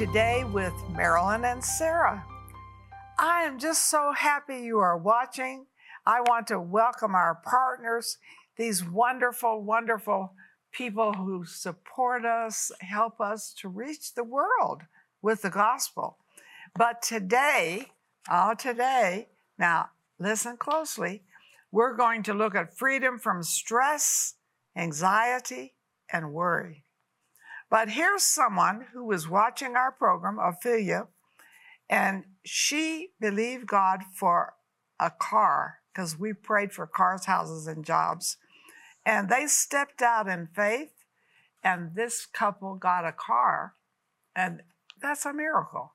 to Today with Marilyn and Sarah. I am just so happy you are watching. I want to welcome our partners, these wonderful, wonderful people who support us, help us to reach the world with the gospel. But today, oh, today, now listen closely, we're going to look at freedom from stress, anxiety, and worry. But here's someone who was watching our program, Ophelia, and she believed God for a car because we prayed for cars, houses, and jobs. And they stepped out in faith, and this couple got a car, and that's a miracle.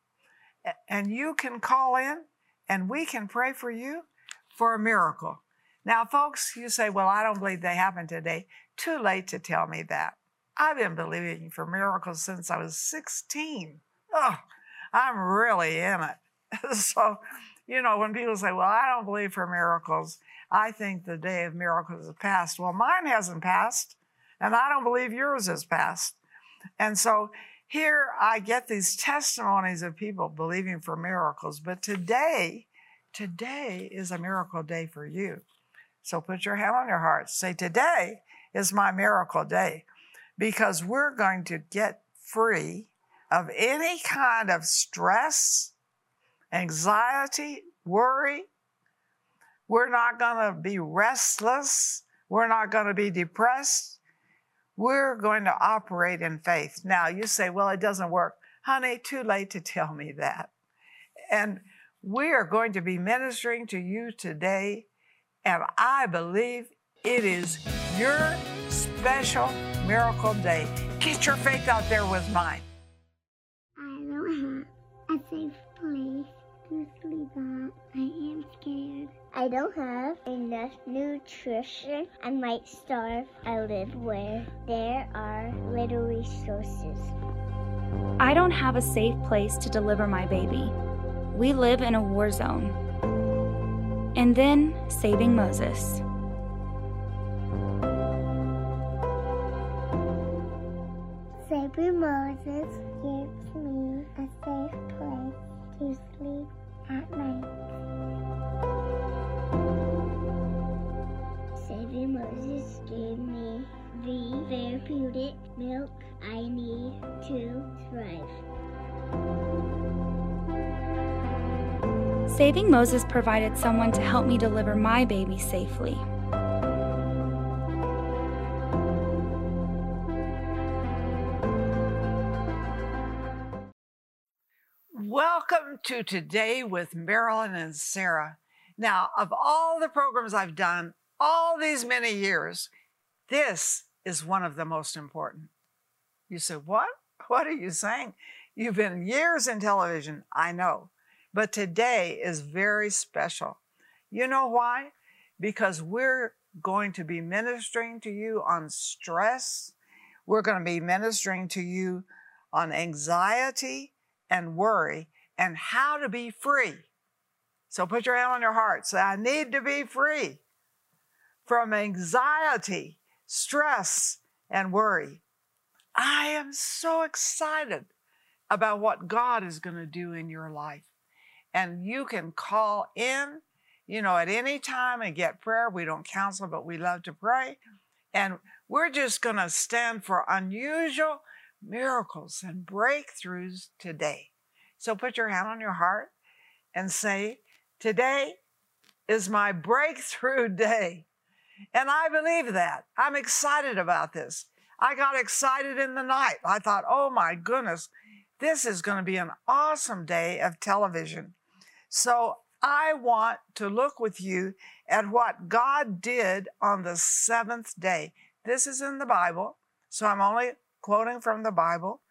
And you can call in, and we can pray for you for a miracle. Now, folks, you say, Well, I don't believe they happened today. Too late to tell me that. I've been believing for miracles since I was 16. Oh, I'm really in it. so, you know, when people say, well, I don't believe for miracles, I think the day of miracles has passed. Well, mine hasn't passed, and I don't believe yours has passed. And so here I get these testimonies of people believing for miracles, but today, today is a miracle day for you. So put your hand on your heart. Say, Today is my miracle day because we're going to get free of any kind of stress, anxiety, worry. We're not going to be restless. We're not going to be depressed. We're going to operate in faith. Now, you say, well, it doesn't work. Honey, too late to tell me that. And we are going to be ministering to you today, and I believe it is your special miracle day. Get your faith out there with mine. I don't have a safe place to sleep at. I am scared. I don't have enough nutrition. I might starve. I live where there are little resources. I don't have a safe place to deliver my baby. We live in a war zone. And then saving Moses. Saving Moses gives me a safe place to sleep at night. Saving Moses gave me the therapeutic milk I need to thrive. Saving Moses provided someone to help me deliver my baby safely. To Today with Marilyn and Sarah. Now, of all the programs I've done all these many years, this is one of the most important. You say, What? What are you saying? You've been years in television, I know, but today is very special. You know why? Because we're going to be ministering to you on stress, we're going to be ministering to you on anxiety and worry and how to be free. So put your hand on your heart. Say, I need to be free from anxiety, stress, and worry. I am so excited about what God is going to do in your life. And you can call in, you know, at any time and get prayer. We don't counsel, but we love to pray. And we're just going to stand for unusual miracles and breakthroughs today. So put your hand on your heart and say, Today is my breakthrough day. And I believe that. I'm excited about this. I got excited in the night. I thought, oh my goodness, this is going to be an awesome day of television. So I want to look with you at what God did on the seventh day. This is in the Bible, so I'm only quoting from the Bible.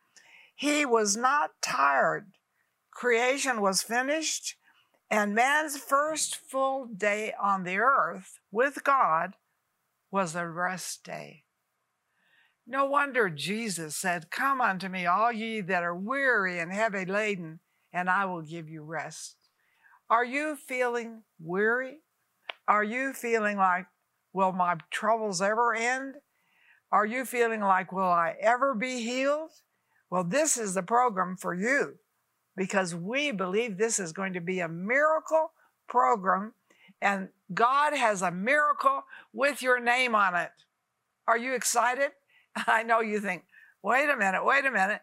He was not tired creation was finished, and man's first full day on the earth with God was a rest day. No wonder Jesus said, Come unto me, all ye that are weary and heavy laden, and I will give you rest. Are you feeling weary? Are you feeling like, will my troubles ever end? Are you feeling like, will I ever be healed? Well, this is the program for you because we believe this is going to be a miracle program and God has a miracle with your name on it. Are you excited? I know you think, wait a minute, wait a minute.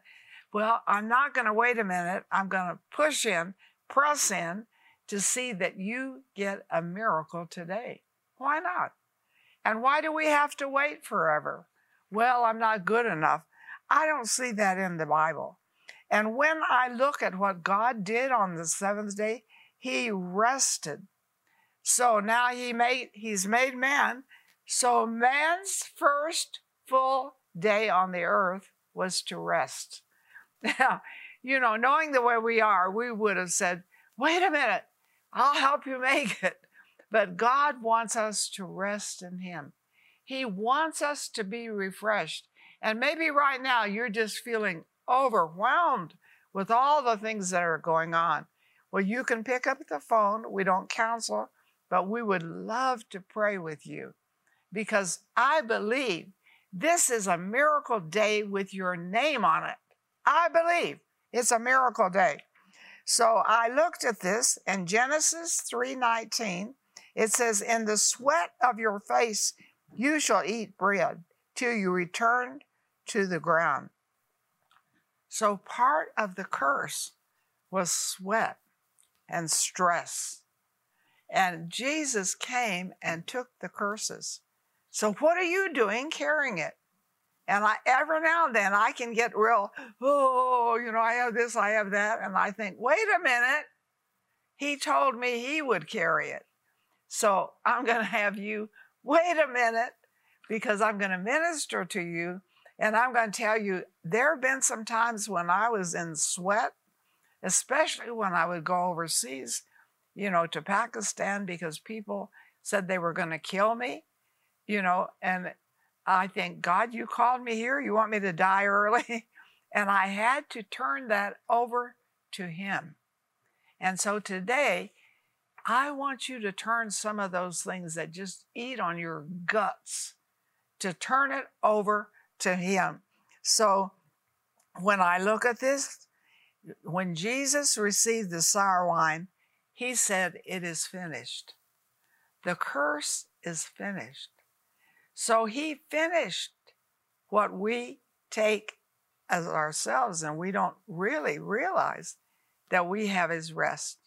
Well, I'm not going to wait a minute. I'm going to push in, press in to see that you get a miracle today. Why not? And why do we have to wait forever? Well, I'm not good enough. I don't see that in the Bible. And when I look at what God did on the seventh day, he rested. So now he made he's made man. So man's first full day on the earth was to rest. Now, you know, knowing the way we are, we would have said, wait a minute, I'll help you make it. But God wants us to rest in Him. He wants us to be refreshed. And maybe right now you're just feeling overwhelmed with all the things that are going on. Well, you can pick up the phone. We don't counsel, but we would love to pray with you because I believe this is a miracle day with your name on it. I believe it's a miracle day. So I looked at this in Genesis 3:19. It says, "In the sweat of your face you shall eat bread till you return to the ground." So part of the curse was sweat and stress. And Jesus came and took the curses. So what are you doing carrying it? And I every now and then I can get real, oh, you know, I have this, I have that. And I think, wait a minute. He told me he would carry it. So I'm going to have you wait a minute because I'm going to minister to you. And I'm going to tell you, there have been some times when I was in sweat, especially when I would go overseas, you know, to Pakistan because people said they were going to kill me, you know, and I think, God, you called me here. You want me to die early? and I had to turn that over to Him. And so today, I want you to turn some of those things that just eat on your guts to turn it over to Him. So when I look at this, when Jesus received the sour wine, He said, It is finished. The curse is finished. So he finished what we take as ourselves, and we don't really realize that we have his rest.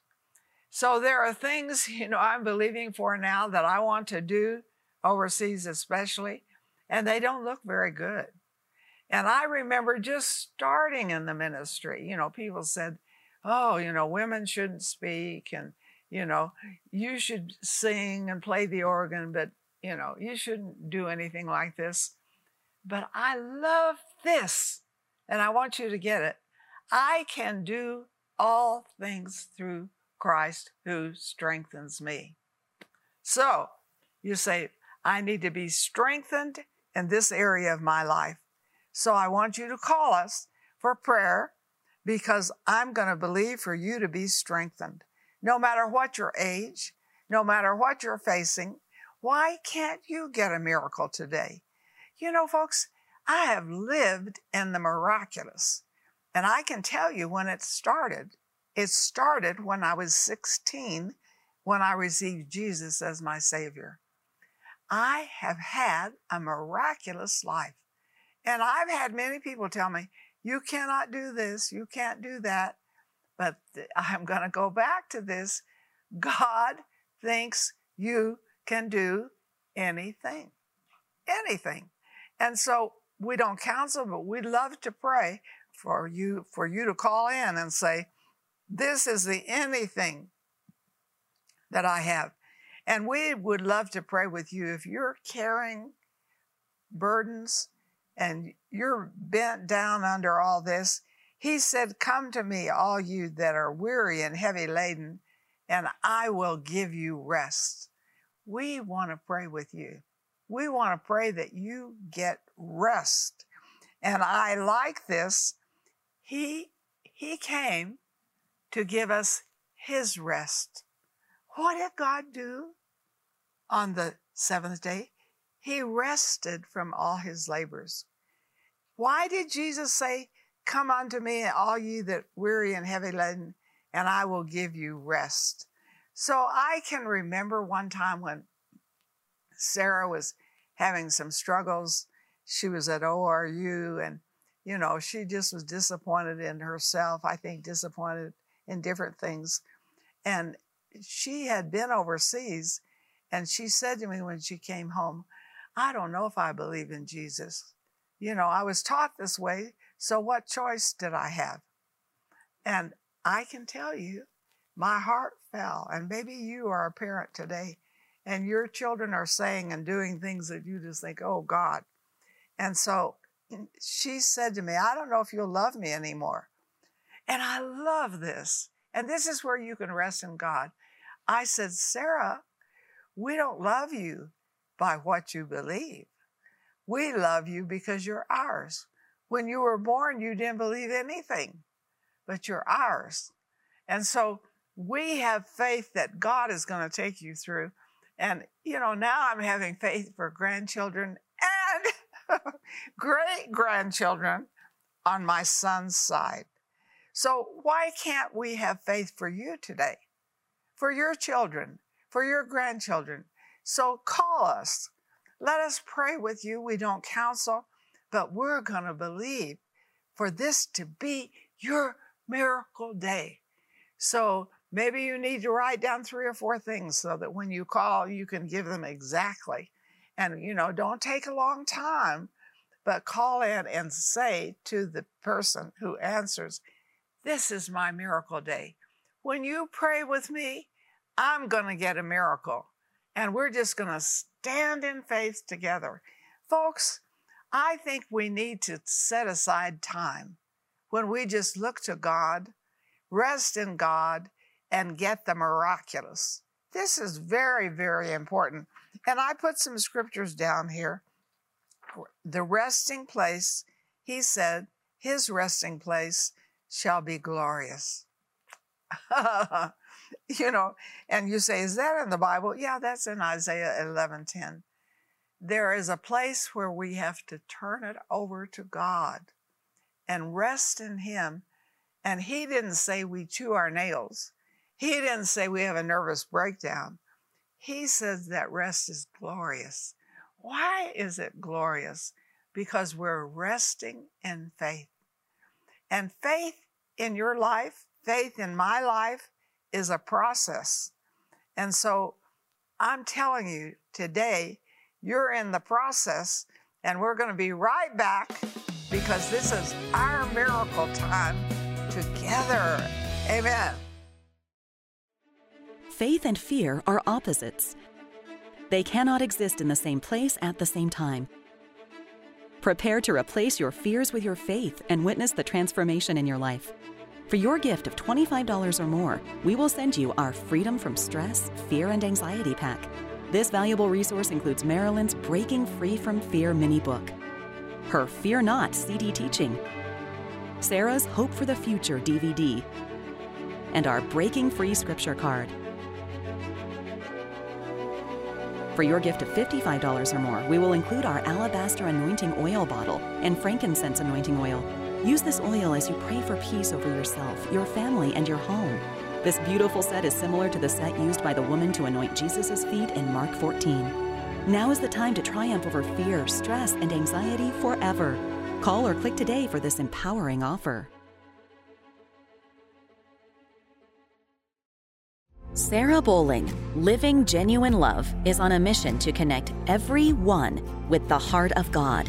So there are things, you know, I'm believing for now that I want to do overseas, especially, and they don't look very good. And I remember just starting in the ministry, you know, people said, oh, you know, women shouldn't speak and, you know, you should sing and play the organ, but you know, you shouldn't do anything like this. But I love this, and I want you to get it. I can do all things through Christ who strengthens me. So you say, I need to be strengthened in this area of my life. So I want you to call us for prayer because I'm going to believe for you to be strengthened. No matter what your age, no matter what you're facing, why can't you get a miracle today? You know, folks, I have lived in the miraculous. And I can tell you when it started. It started when I was 16 when I received Jesus as my Savior. I have had a miraculous life. And I've had many people tell me, you cannot do this, you can't do that. But I'm going to go back to this. God thinks you can do anything. Anything. And so we don't counsel, but we love to pray for you for you to call in and say, This is the anything that I have. And we would love to pray with you if you're carrying burdens and you're bent down under all this. He said, Come to me, all you that are weary and heavy laden, and I will give you rest we want to pray with you. We want to pray that you get rest. And I like this. He, he came to give us his rest. What did God do on the seventh day? He rested from all his labors. Why did Jesus say, Come unto me, all ye that weary and heavy laden, and I will give you rest. So I can remember one time when Sarah was having some struggles. She was at ORU and, you know, she just was disappointed in herself, I think disappointed in different things. And she had been overseas and she said to me when she came home, I don't know if I believe in Jesus. You know, I was taught this way, so what choice did I have? And I can tell you, my heart fell. And maybe you are a parent today and your children are saying and doing things that you just think, oh God. And so mm, she said to me, I don't know if you'll love me anymore. And I love this. And this is where you can rest in God. I said, Sarah, we don't love you by what you believe. We love you because you're ours. When you were born, you didn't believe anything, but you're ours. And so we have faith that God is going to take you through. And, you know, now I'm having faith for grandchildren and great grandchildren on my son's side. So, why can't we have faith for you today? For your children, for your grandchildren. So, call us. Let us pray with you. We don't counsel, but we're going to believe for this to be your miracle day. So, maybe you need to write down three or four things so that when you call, you can give them exactly. And, you know, don't take a long time, but call in and say to the person who answers, this is my miracle day. When you pray with me, I'm going to get a miracle. And we're just going to stand in faith together. Folks, I think we need to set aside time when we just look to God, rest in God, and get the miraculous. This is very, very important. And I put some scriptures down here. The resting place, he said, his resting place shall be glorious. you know, and you say, is that in the Bible? Yeah, that's in Isaiah 11:10. There is a place where we have to turn it over to God and rest in Him. And He didn't say we chew our nails. He didn't say we have a nervous breakdown. He says that rest is glorious. Why is it glorious? Because we're resting in faith. And faith in your life, faith in my life, is a process. And so I'm telling you today, you're in the process, and we're going to be right back because this is our miracle time together. Amen. Faith and fear are opposites. They cannot exist in the same place at the same time. Prepare to replace your fears with your faith and witness the transformation in your life. For your gift of $25 or more, we will send you our Freedom from Stress, Fear, and Anxiety Pack. This valuable resource includes Marilyn's Breaking Free from Fear mini book, her Fear Not CD teaching, Sarah's Hope for the Future DVD, and our Breaking Free Scripture card. For your gift of $55 or more, we will include our alabaster anointing oil bottle and frankincense anointing oil. Use this oil as you pray for peace over yourself, your family, and your home. This beautiful set is similar to the set used by the woman to anoint Jesus' feet in Mark 14. Now is the time to triumph over fear, stress, and anxiety forever. Call or click today for this empowering offer. Sarah Bowling, Living Genuine Love, is on a mission to connect everyone with the heart of God.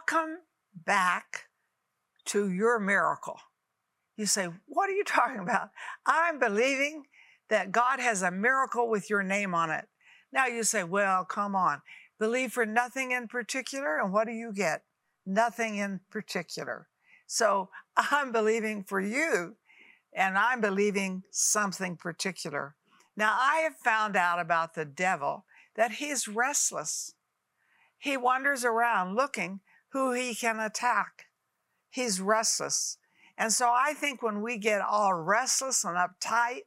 Welcome back to your miracle. You say, What are you talking about? I'm believing that God has a miracle with your name on it. Now you say, Well, come on. Believe for nothing in particular, and what do you get? Nothing in particular. So I'm believing for you, and I'm believing something particular. Now, I have found out about the devil that he's restless. He wanders around looking who he can attack. He's restless. And so I think when we get all restless and uptight,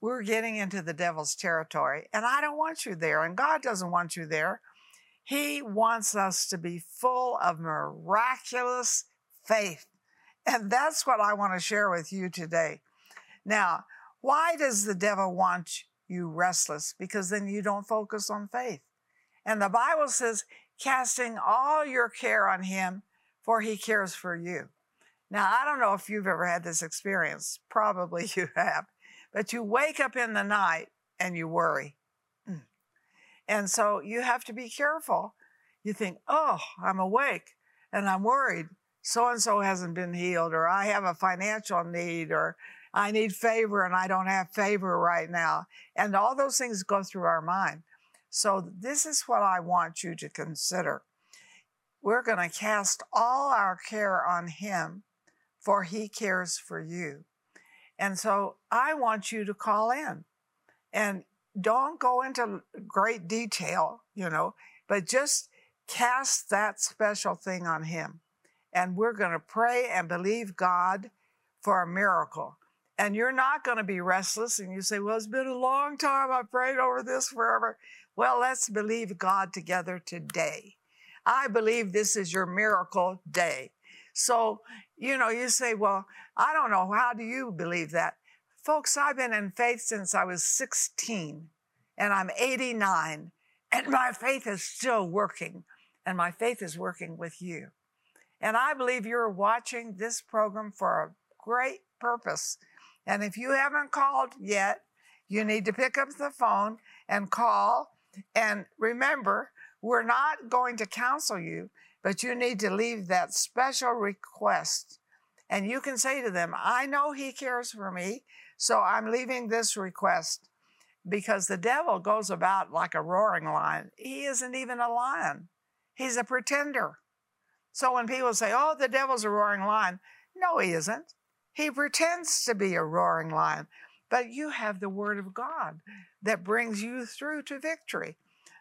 we're getting into the devil's territory. And I don't want you there, and God doesn't want you there. He wants us to be full of miraculous faith. And that's what I want to share with you today. Now, why does the devil want you restless? Because then you don't focus on faith. And the Bible says, casting all your care on him, for he cares for you. Now, I don't know if you've ever had this experience. Probably you have. But you wake up in the night and you worry. Mm. And so you have to be careful. You think, oh, I'm awake and I'm worried. So and so hasn't been healed, or I have a financial need, or I need favor and I don't have favor right now. And all those things go through our mind. So, this is what I want you to consider. We're going to cast all our care on Him, for He cares for you. And so, I want you to call in and don't go into great detail, you know, but just cast that special thing on Him. And we're going to pray and believe God for a miracle and you're not going to be restless and you say, Well, it's been a long time. I prayed over this forever. Well, let's believe God together today. I believe this is your miracle day. So, you know, you say, Well, I don't know. How do you believe that? Folks, I've been in faith since I was 16 and I'm 89 and my faith is still working and my faith is working with you. And I believe you're watching this program for a great purpose and if you haven't called yet, you need to pick up the phone and call. And remember, we're not going to counsel you, but you need to leave that special request. And you can say to them, I know he cares for me, so I'm leaving this request because the devil goes about like a roaring lion. He isn't even a lion, he's a pretender. So when people say, oh, the devil's a roaring lion, no, he isn't. He pretends to be a roaring lion, but you have the word of God that brings you through to victory.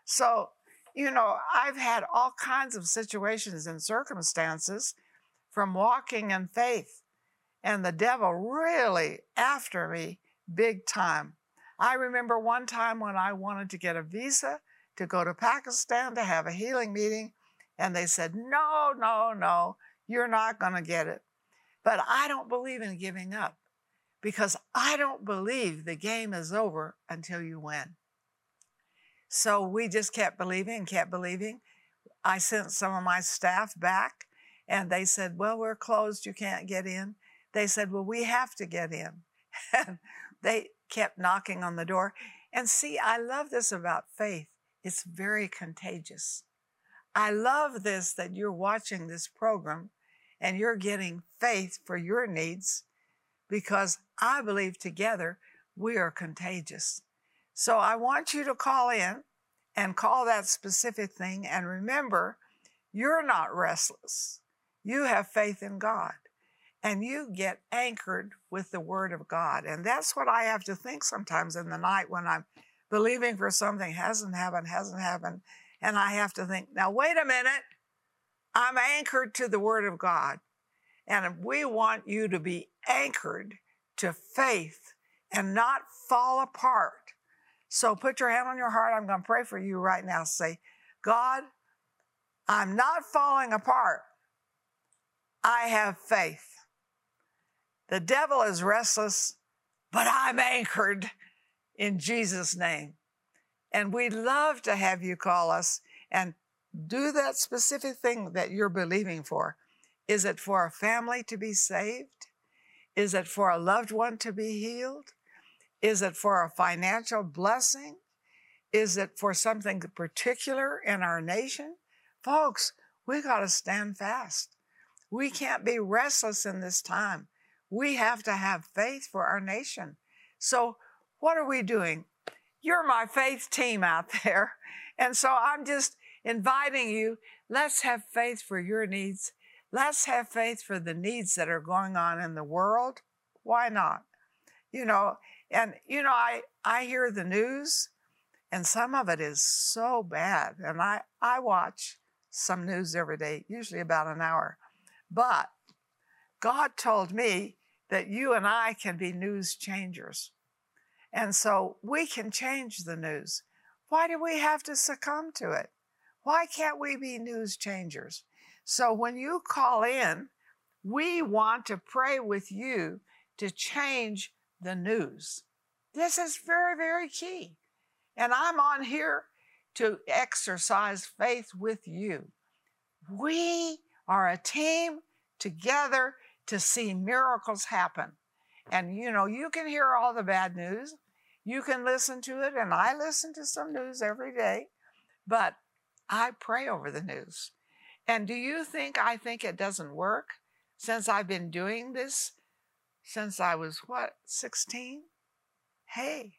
So, you know, I've had all kinds of situations and circumstances from walking in faith, and the devil really after me big time. I remember one time when I wanted to get a visa to go to Pakistan to have a healing meeting, and they said, No, no, no, you're not going to get it. But I don't believe in giving up because I don't believe the game is over until you win. So we just kept believing and kept believing. I sent some of my staff back and they said, Well, we're closed. You can't get in. They said, Well, we have to get in. And they kept knocking on the door. And see, I love this about faith. It's very contagious. I love this that you're watching this program and you're getting faith for your needs because I believe together we are contagious. So I want you to call in and call that specific thing. And remember, you're not restless. You have faith in God and you get anchored with the Word of God. And that's what I have to think sometimes in the night when I'm believing for something hasn't happened, hasn't happened. And I have to think, now, wait a minute. I'm anchored to the Word of God. And we want you to be anchored to faith and not fall apart. So put your hand on your heart. I'm going to pray for you right now. Say, God, I'm not falling apart. I have faith. The devil is restless, but I'm anchored in Jesus' name. And we'd love to have you call us and do that specific thing that you're believing for. Is it for a family to be saved? Is it for a loved one to be healed? Is it for a financial blessing? Is it for something particular in our nation? Folks, we got to stand fast. We can't be restless in this time. We have to have faith for our nation. So, what are we doing? You're my faith team out there. And so I'm just inviting you, let's have faith for your needs. Let's have faith for the needs that are going on in the world. Why not? You know, and you know, I, I hear the news and some of it is so bad. And I, I watch some news every day, usually about an hour. But God told me that you and I can be news changers. And so we can change the news. Why do we have to succumb to it? Why can't we be news changers? So when you call in, we want to pray with you to change the news. This is very, very key. And I'm on here to exercise faith with you. We are a team together to see miracles happen. And you know, you can hear all the bad news, you can listen to it, and I listen to some news every day, but I pray over the news. And do you think I think it doesn't work since I've been doing this since I was what, 16? Hey,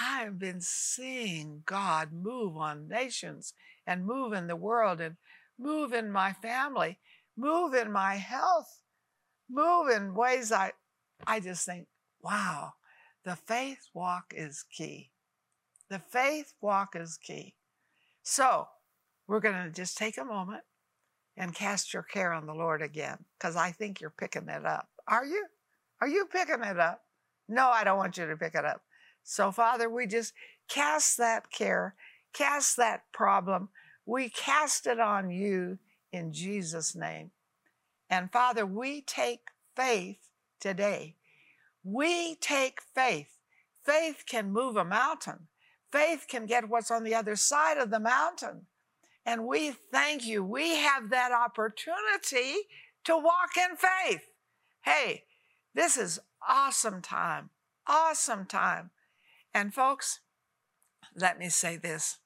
I've been seeing God move on nations and move in the world and move in my family, move in my health, move in ways I, I just think, wow, the faith walk is key. The faith walk is key. So we're going to just take a moment and cast your care on the Lord again because I think you're picking it up. Are you? Are you picking it up? No, I don't want you to pick it up. So, Father, we just cast that care, cast that problem. We cast it on you in Jesus' name. And Father, we take faith today. We take faith. Faith can move a mountain. Faith can get what's on the other side of the mountain. And we thank you. We have that opportunity to walk in faith. Hey, this is awesome time. Awesome time. And folks, let me say this.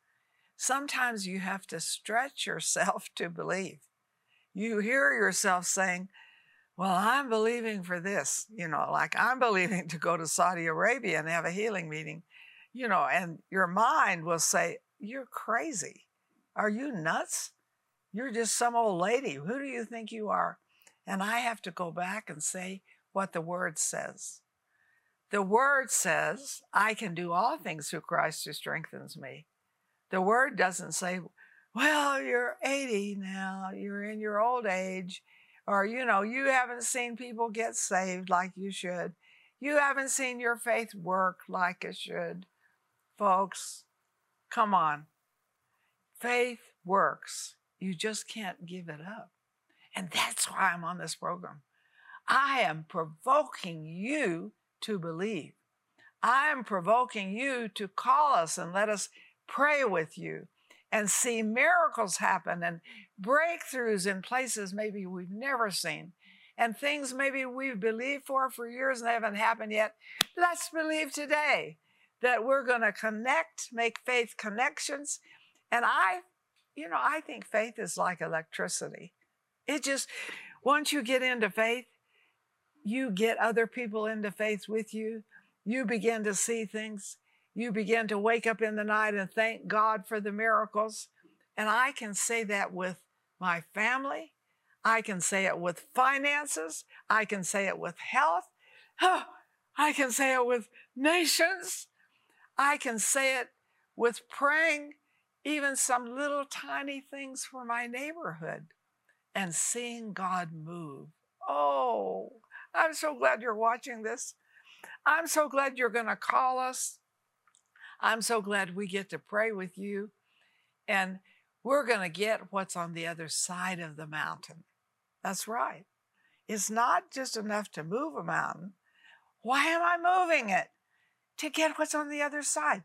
Sometimes you have to stretch yourself to believe. You hear yourself saying, Well, I'm believing for this, you know, like I'm believing to go to Saudi Arabia and have a healing meeting, you know, and your mind will say, You're crazy. Are you nuts? You're just some old lady. Who do you think you are? And I have to go back and say what the word says. The word says, I can do all things through Christ who strengthens me. The word doesn't say, well, you're 80 now, you're in your old age, or, you know, you haven't seen people get saved like you should. You haven't seen your faith work like it should. Folks, come on. Faith works. You just can't give it up. And that's why I'm on this program. I am provoking you to believe. I am provoking you to call us and let us pray with you and see miracles happen and breakthroughs in places maybe we've never seen and things maybe we've believed for for years and haven't happened yet. Let's believe today that we're going to connect, make faith connections. And I, you know, I think faith is like electricity. It just, once you get into faith, you get other people into faith with you, you begin to see things. You begin to wake up in the night and thank God for the miracles. And I can say that with my family. I can say it with finances. I can say it with health. I can say it with nations. I can say it with praying even some little tiny things for my neighborhood and seeing God move. Oh, I'm so glad you're watching this. I'm so glad you're going to call us. I'm so glad we get to pray with you. And we're going to get what's on the other side of the mountain. That's right. It's not just enough to move a mountain. Why am I moving it? To get what's on the other side.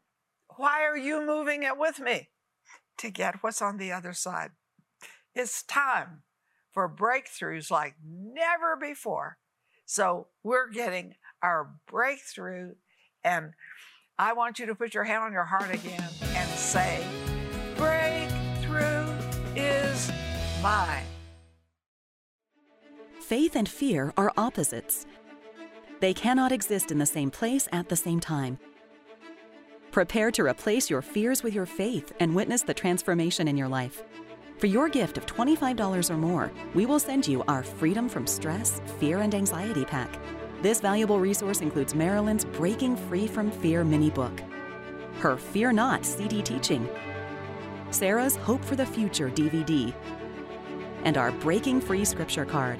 Why are you moving it with me? To get what's on the other side. It's time for breakthroughs like never before. So we're getting our breakthrough And I want you to put your hand on your heart again and say, Breakthrough is mine. Faith and fear are opposites. They cannot exist in the same place at the same time. Prepare to replace your fears with your faith and witness the transformation in your life. For your gift of $25 or more, we will send you our Freedom from Stress, Fear, and Anxiety Pack. This valuable resource includes Marilyn's Breaking Free from Fear mini book, her Fear Not CD teaching, Sarah's Hope for the Future DVD, and our Breaking Free Scripture card.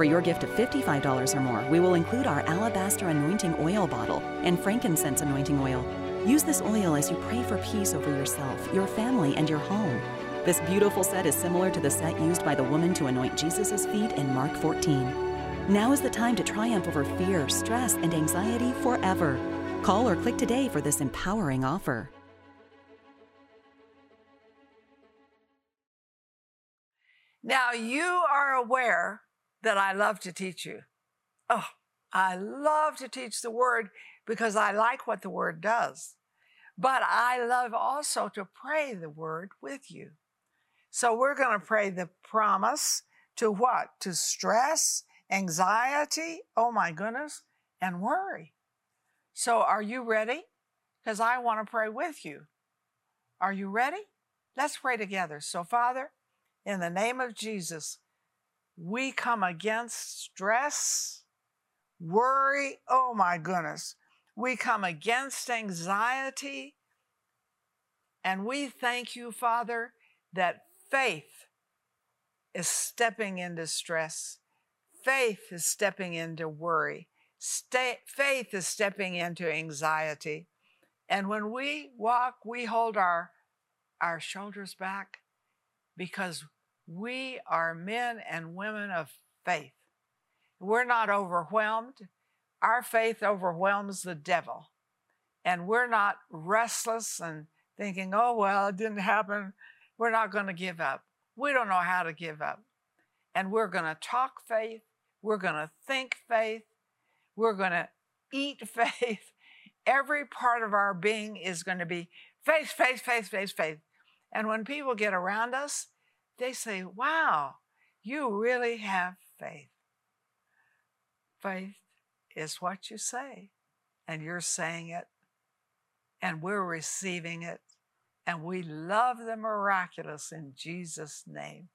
For your gift of $55 or more, we will include our alabaster anointing oil bottle and frankincense anointing oil. Use this oil as you pray for peace over yourself, your family, and your home. This beautiful set is similar to the set used by the woman to anoint Jesus' feet in Mark 14. Now is the time to triumph over fear, stress, and anxiety forever. Call or click today for this empowering offer. Now, you are aware that I love to teach you. Oh, I love to teach the word because I like what the word does. But I love also to pray the word with you. So we're going to pray the promise to what? To stress, anxiety, oh my goodness, and worry. So are you ready? Because I want to pray with you. Are you ready? Let's pray together. So, Father, in the name of Jesus, we come against stress, worry. Oh my goodness. We come against anxiety. And we thank you, Father, that faith is stepping into stress. Faith is stepping into worry. Faith is stepping into anxiety. And when we walk, we hold our, our shoulders back because we are men and women of faith. We're not overwhelmed. Our faith overwhelms the devil. And we're not restless and thinking, oh, well, it didn't happen. We're not going to give up. We don't know how to give up. And we're going to talk faith. We're going to think faith. We're going to eat faith. Every part of our being is going to be faith, faith, faith, faith, faith. And when people get around us, they say, wow, you really have faith. Faith is what you say, and you're saying it, and we're receiving it, and we love the miraculous in Jesus' name.